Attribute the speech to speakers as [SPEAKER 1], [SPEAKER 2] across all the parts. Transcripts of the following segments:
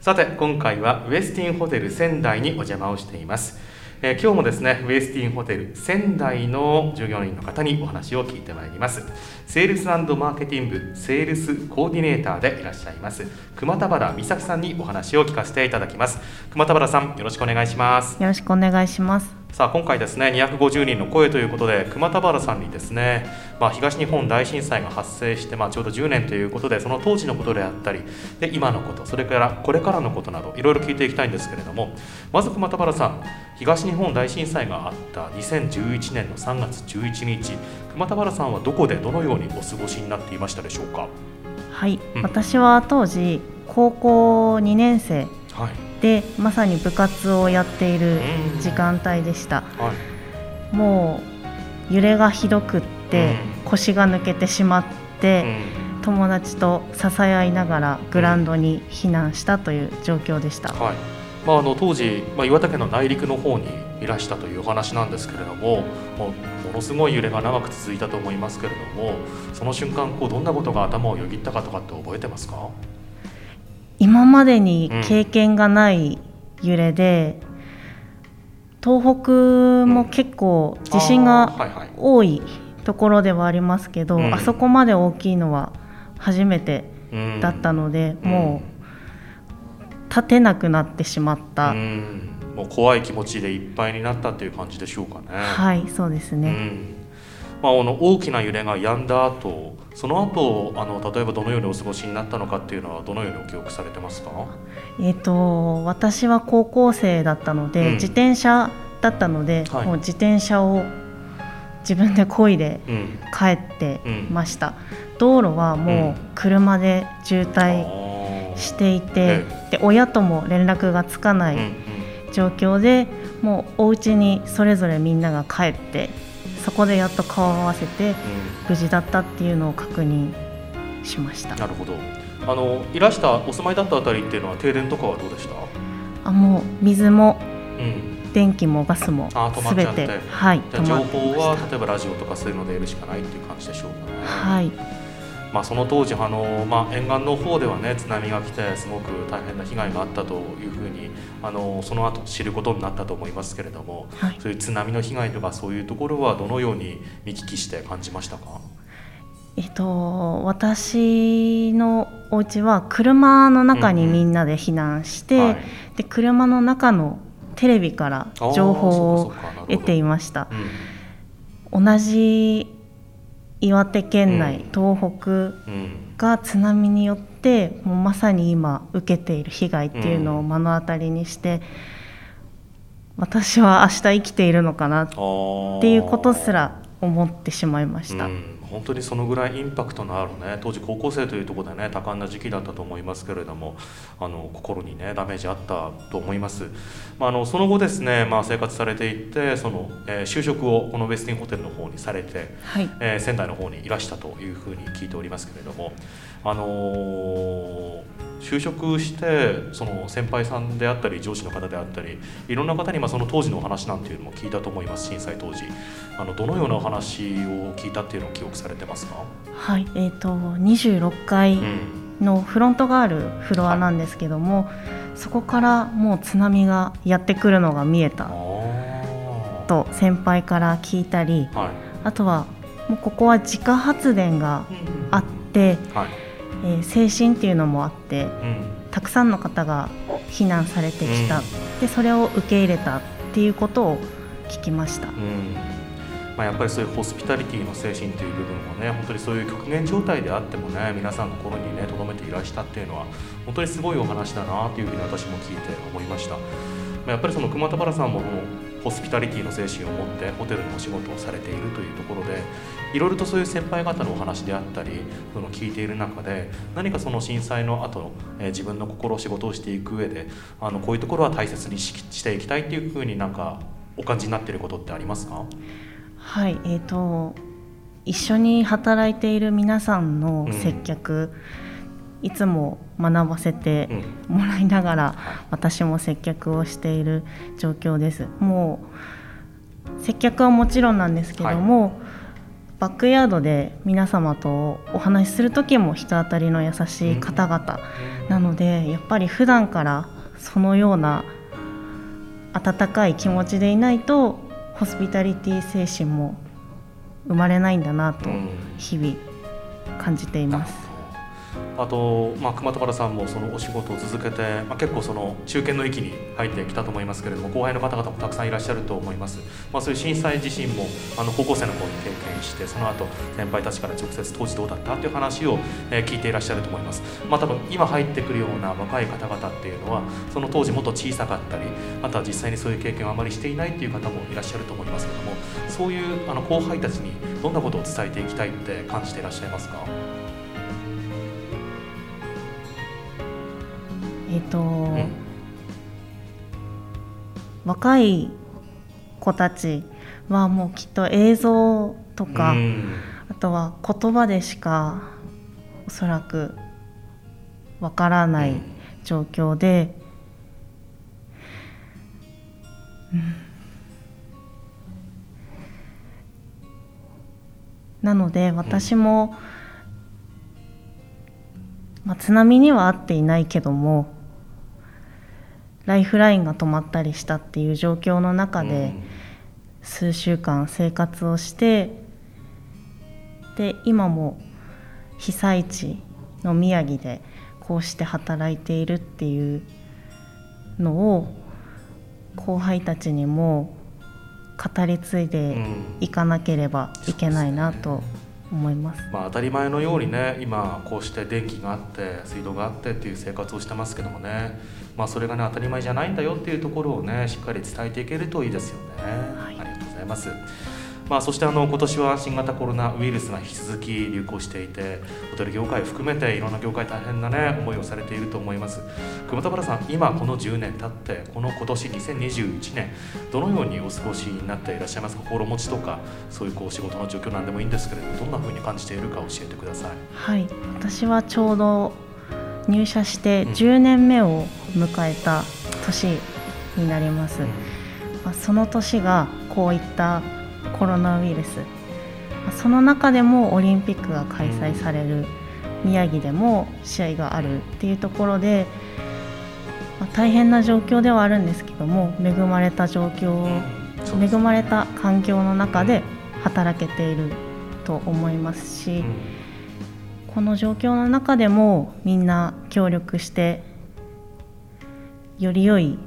[SPEAKER 1] さて今回はウェスティンホテル仙台にお邪魔をしています、えー、今日もですねウェスティンホテル仙台の従業員の方にお話を聞いてまいります。セールスマーケティングセールスコーディネーターでいらっしゃいます隈田原美咲さんにお話を聞かせていただきます。隈田原さんよろしくお願いします。
[SPEAKER 2] よろしくお願いします。
[SPEAKER 1] さあ今回ですね250人の声ということで隈田原さんにですね、まあ、東日本大震災が発生して、まあ、ちょうど10年ということでその当時のことであったりで今のことそれからこれからのことなどいろいろ聞いていきたいんですけれどもまず熊田原さん東日本大震災があった2011年の3月11日熊田原さんはどこでどのようにお過ごしになっていましたでしょうか？
[SPEAKER 2] はい、うん、私は当時高校2年生、はいでまさに部活をやっている時間帯でした、はい、もう揺れがひどくって腰が抜けてしまって友達と支え合いながらグラウンドに避難したという状況でした、はい。
[SPEAKER 1] まあ、あの当時、まあ、岩手県の内陸の方にいらしたというお話なんですけれどももものすごい揺れが長く続いたと思いますけれどもその瞬間こうどんなことが頭をよぎったかとかって覚えてますか？
[SPEAKER 2] 今までに経験がない揺れで、うん、東北も結構地震が多いところではありますけど、うん、あそこまで大きいのは初めてだったので、うん、もう立てなくなってしまった。
[SPEAKER 1] もう怖い気持ちでいっぱいになったっていう感じでしょうかね。
[SPEAKER 2] はいそうですね、
[SPEAKER 1] まあ、あの大きな揺れが止んだ後その後あの例えばどのようにお過ごしになったのかっていうのはどのようにお記憶されてますか、
[SPEAKER 2] えーと、私は高校生だったので、うん、自転車だったので、はい、もう自転車を自分で漕いで帰ってました、うん、道路はもう車で渋滞していて、うん、で親とも連絡がつかない状況で、もうお家にそれぞれみんなが帰ってそこでやっと顔を合わせて無事だったっていうのを確認しました、
[SPEAKER 1] なるほど。あのいらしたお住まいだったあたりっていうのは停電とかはどうでした？
[SPEAKER 2] あもう水も、電気もガスもすべて。はい
[SPEAKER 1] じゃ情報は例えばラジオとかそういうので得るしかないっていう感じでしょうかね。
[SPEAKER 2] はい
[SPEAKER 1] まあ、その当時あの、まあ、沿岸の方ではね津波が来てすごく大変な被害があったというふうにあのその後知ることになったと思いますけれども、はい、そういう津波の被害とかそういうところはどのように見聞きして感じましたか？
[SPEAKER 2] えっと、私のお家は車の中にみんなで避難して、うんはい、で車の中のテレビから情報を得ていました。うん、同じ岩手県内、東北が津波によってもうまさに今受けている被害っていうのを目の当たりにして、私は明日生きているのかなっていうことすら思ってしまいました。
[SPEAKER 1] 本当にそのぐらいインパクトのあるね当時高校生というところでね多感な時期だったと思いますけれどもあの心にねダメージあったと思います、まあ、あのその後ですね、まあ、生活されていってその、えー、就職をこのウェスティンホテルの方にされて、はい、えー、仙台の方にいらしたというふうに聞いておりますけれどもあのー就職してその先輩さんであったり上司の方であったりいろんな方にまあその当時のお話なんていうのも聞いたと思います震災当時。あのどのようなお話を聞いたっていうのを記憶されてますか？
[SPEAKER 2] はいえーと、26階のフロントがあるフロアなんですけども、はい、そこからもう津波がやってくるのが見えたと先輩から聞いたり、はい、あとはもうここは自家発電があって、はいえー、精神っていうのもあって、うん、たくさんの方が避難されてきた、うん、でそれを受け入れたっていうことを聞きました、うん、
[SPEAKER 1] まあ、やっぱりそういうホスピタリティの精神という部分をね本当にそういう極限状態であってもね皆さん心にね留めていらしたっていうのは本当にすごいお話だなというふうに私も聞いて思いました。やっぱりその熊田原さんもホスピタリティの精神を持ってホテルのお仕事をされているというところでいろいろとそういう先輩方のお話であったりその聞いている中で何かその震災の後の、え自分の心仕事をしていく上であのこういうところは大切にしていきたいっていうふうになんかお感じになっていることってありますか？
[SPEAKER 2] はいえーと、一緒に働いている皆さんの接客、うん、いつも学ばせてもらいながら、私も接客をしている状況です。もう接客はもちろんなんですけども、はい、バックヤードで皆様とお話しする時も人当たりの優しい方々なので、やっぱり普段からそのような温かい気持ちでいないとホスピタリティ精神も生まれないんだなと日々感じています。
[SPEAKER 1] あと、まあ、熊田原さんもそのお仕事を続けて、まあ、結構その中堅の域に入ってきたと思いますけれども後輩の方々もたくさんいらっしゃると思います、まあ、そういう震災自身もあの高校生の頃に経験してその後先輩たちから直接当時どうだったという話を、え聞いていらっしゃると思います、まあ、多分今入ってくるような若い方々っていうのはその当時もっと小さかったりあとは実際にそういう経験をあまりしていないっていう方もいらっしゃると思いますけどもそういうあの後輩たちにどんなことを伝えていきたいって感じていらっしゃいますか？
[SPEAKER 2] えっ、ー、と、うん、若い子たちはもうきっと映像とか、うん、あとは言葉でしかおそらくわからない状況で、うん、なので私も、まあ、津波には遭っていないけどもライフラインが止まったりしたっていう状況の中で数週間生活をしてで今も被災地の宮城でこうして働いているっていうのを後輩たちにも語り継いでいかなければいけないなと思います、
[SPEAKER 1] まあ、当たり前のようにね今こうして電気があって水道があってっていう生活をしてますけどもねまあ、それがね当たり前じゃないんだよっていうところをねしっかり伝えていけるといいですよね、はい、ありがとうございますまあ、そしてあの今年は新型コロナウイルスが引き続き流行していてホテル業界含めていろんな業界大変なね思いをされていると思います。熊田原さん今この10年経ってこの今年2021年どのようにお過ごしになっていらっしゃいますか？心持ちとかそういうこう仕事の状況なんでもいいんですけれどもどんなふうに感じているか教えてください。
[SPEAKER 2] はい。私はちょうど入社して10年目を迎えた年になります、まあ、その年がこういったコロナウイルス。その中でもオリンピックが開催される宮城でも試合があるっていうところで、まあ、大変な状況ではあるんですけども恵まれた状況恵まれた環境の中で働けていると思いますし、この状況の中でもみんな協力してより良い、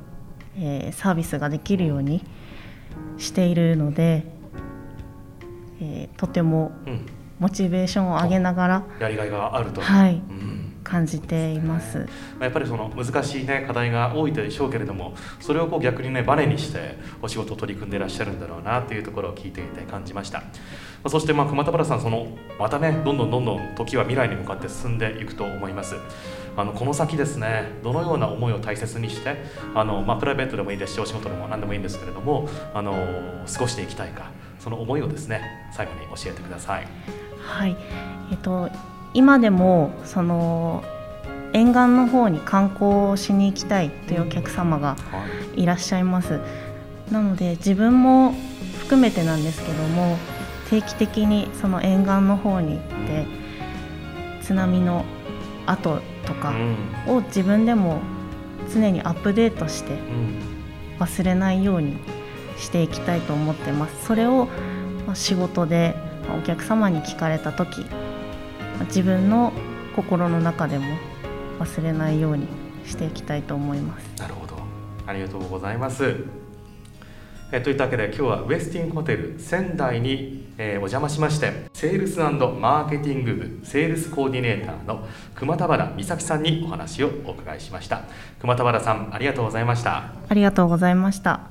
[SPEAKER 2] えー、サービスができるようにしているので、えー、とてもモチベーションを上げながら、
[SPEAKER 1] やりがいがあると、
[SPEAKER 2] はい、うん。感じています、
[SPEAKER 1] やっぱりその難しい、ね、課題が多いでしょうけれどもそれをこう逆にねバネにしてお仕事を取り組んでいらっしゃるんだろうなというところを聞いていて感じました。そしてまあ熊田原さんそのまたねどんどんどんどん時は未来に向かって進んでいくと思います。あのこの先ですねどのような思いを大切にしてあの、まあ、プライベートでもいいですしお仕事でも何でもいいんですけれどもあの過ごしていきたいかその思いをですね最後に教えてください。
[SPEAKER 2] はい。えっと今でもその沿岸の方に観光しに行きたいというお客様がい。らっしゃいます、なので自分も含めてなんですけども定期的にその沿岸の方に行って津波の後とかを自分でも常にアップデートして忘れないようにしていきたいと思ってます。それを仕事でお客様に聞かれた時自分の心の中でも忘れないようにしていきたいと思います。
[SPEAKER 1] なるほど。ありがとうございます。えといったわけで今日はウエスティンホテル仙台に、えー、お邪魔しましてセールスマーケティング部セールスコーディネーターの熊田原美咲さんにお話をお伺いしました。熊田原さんありがとうございました。
[SPEAKER 2] ありがとうございました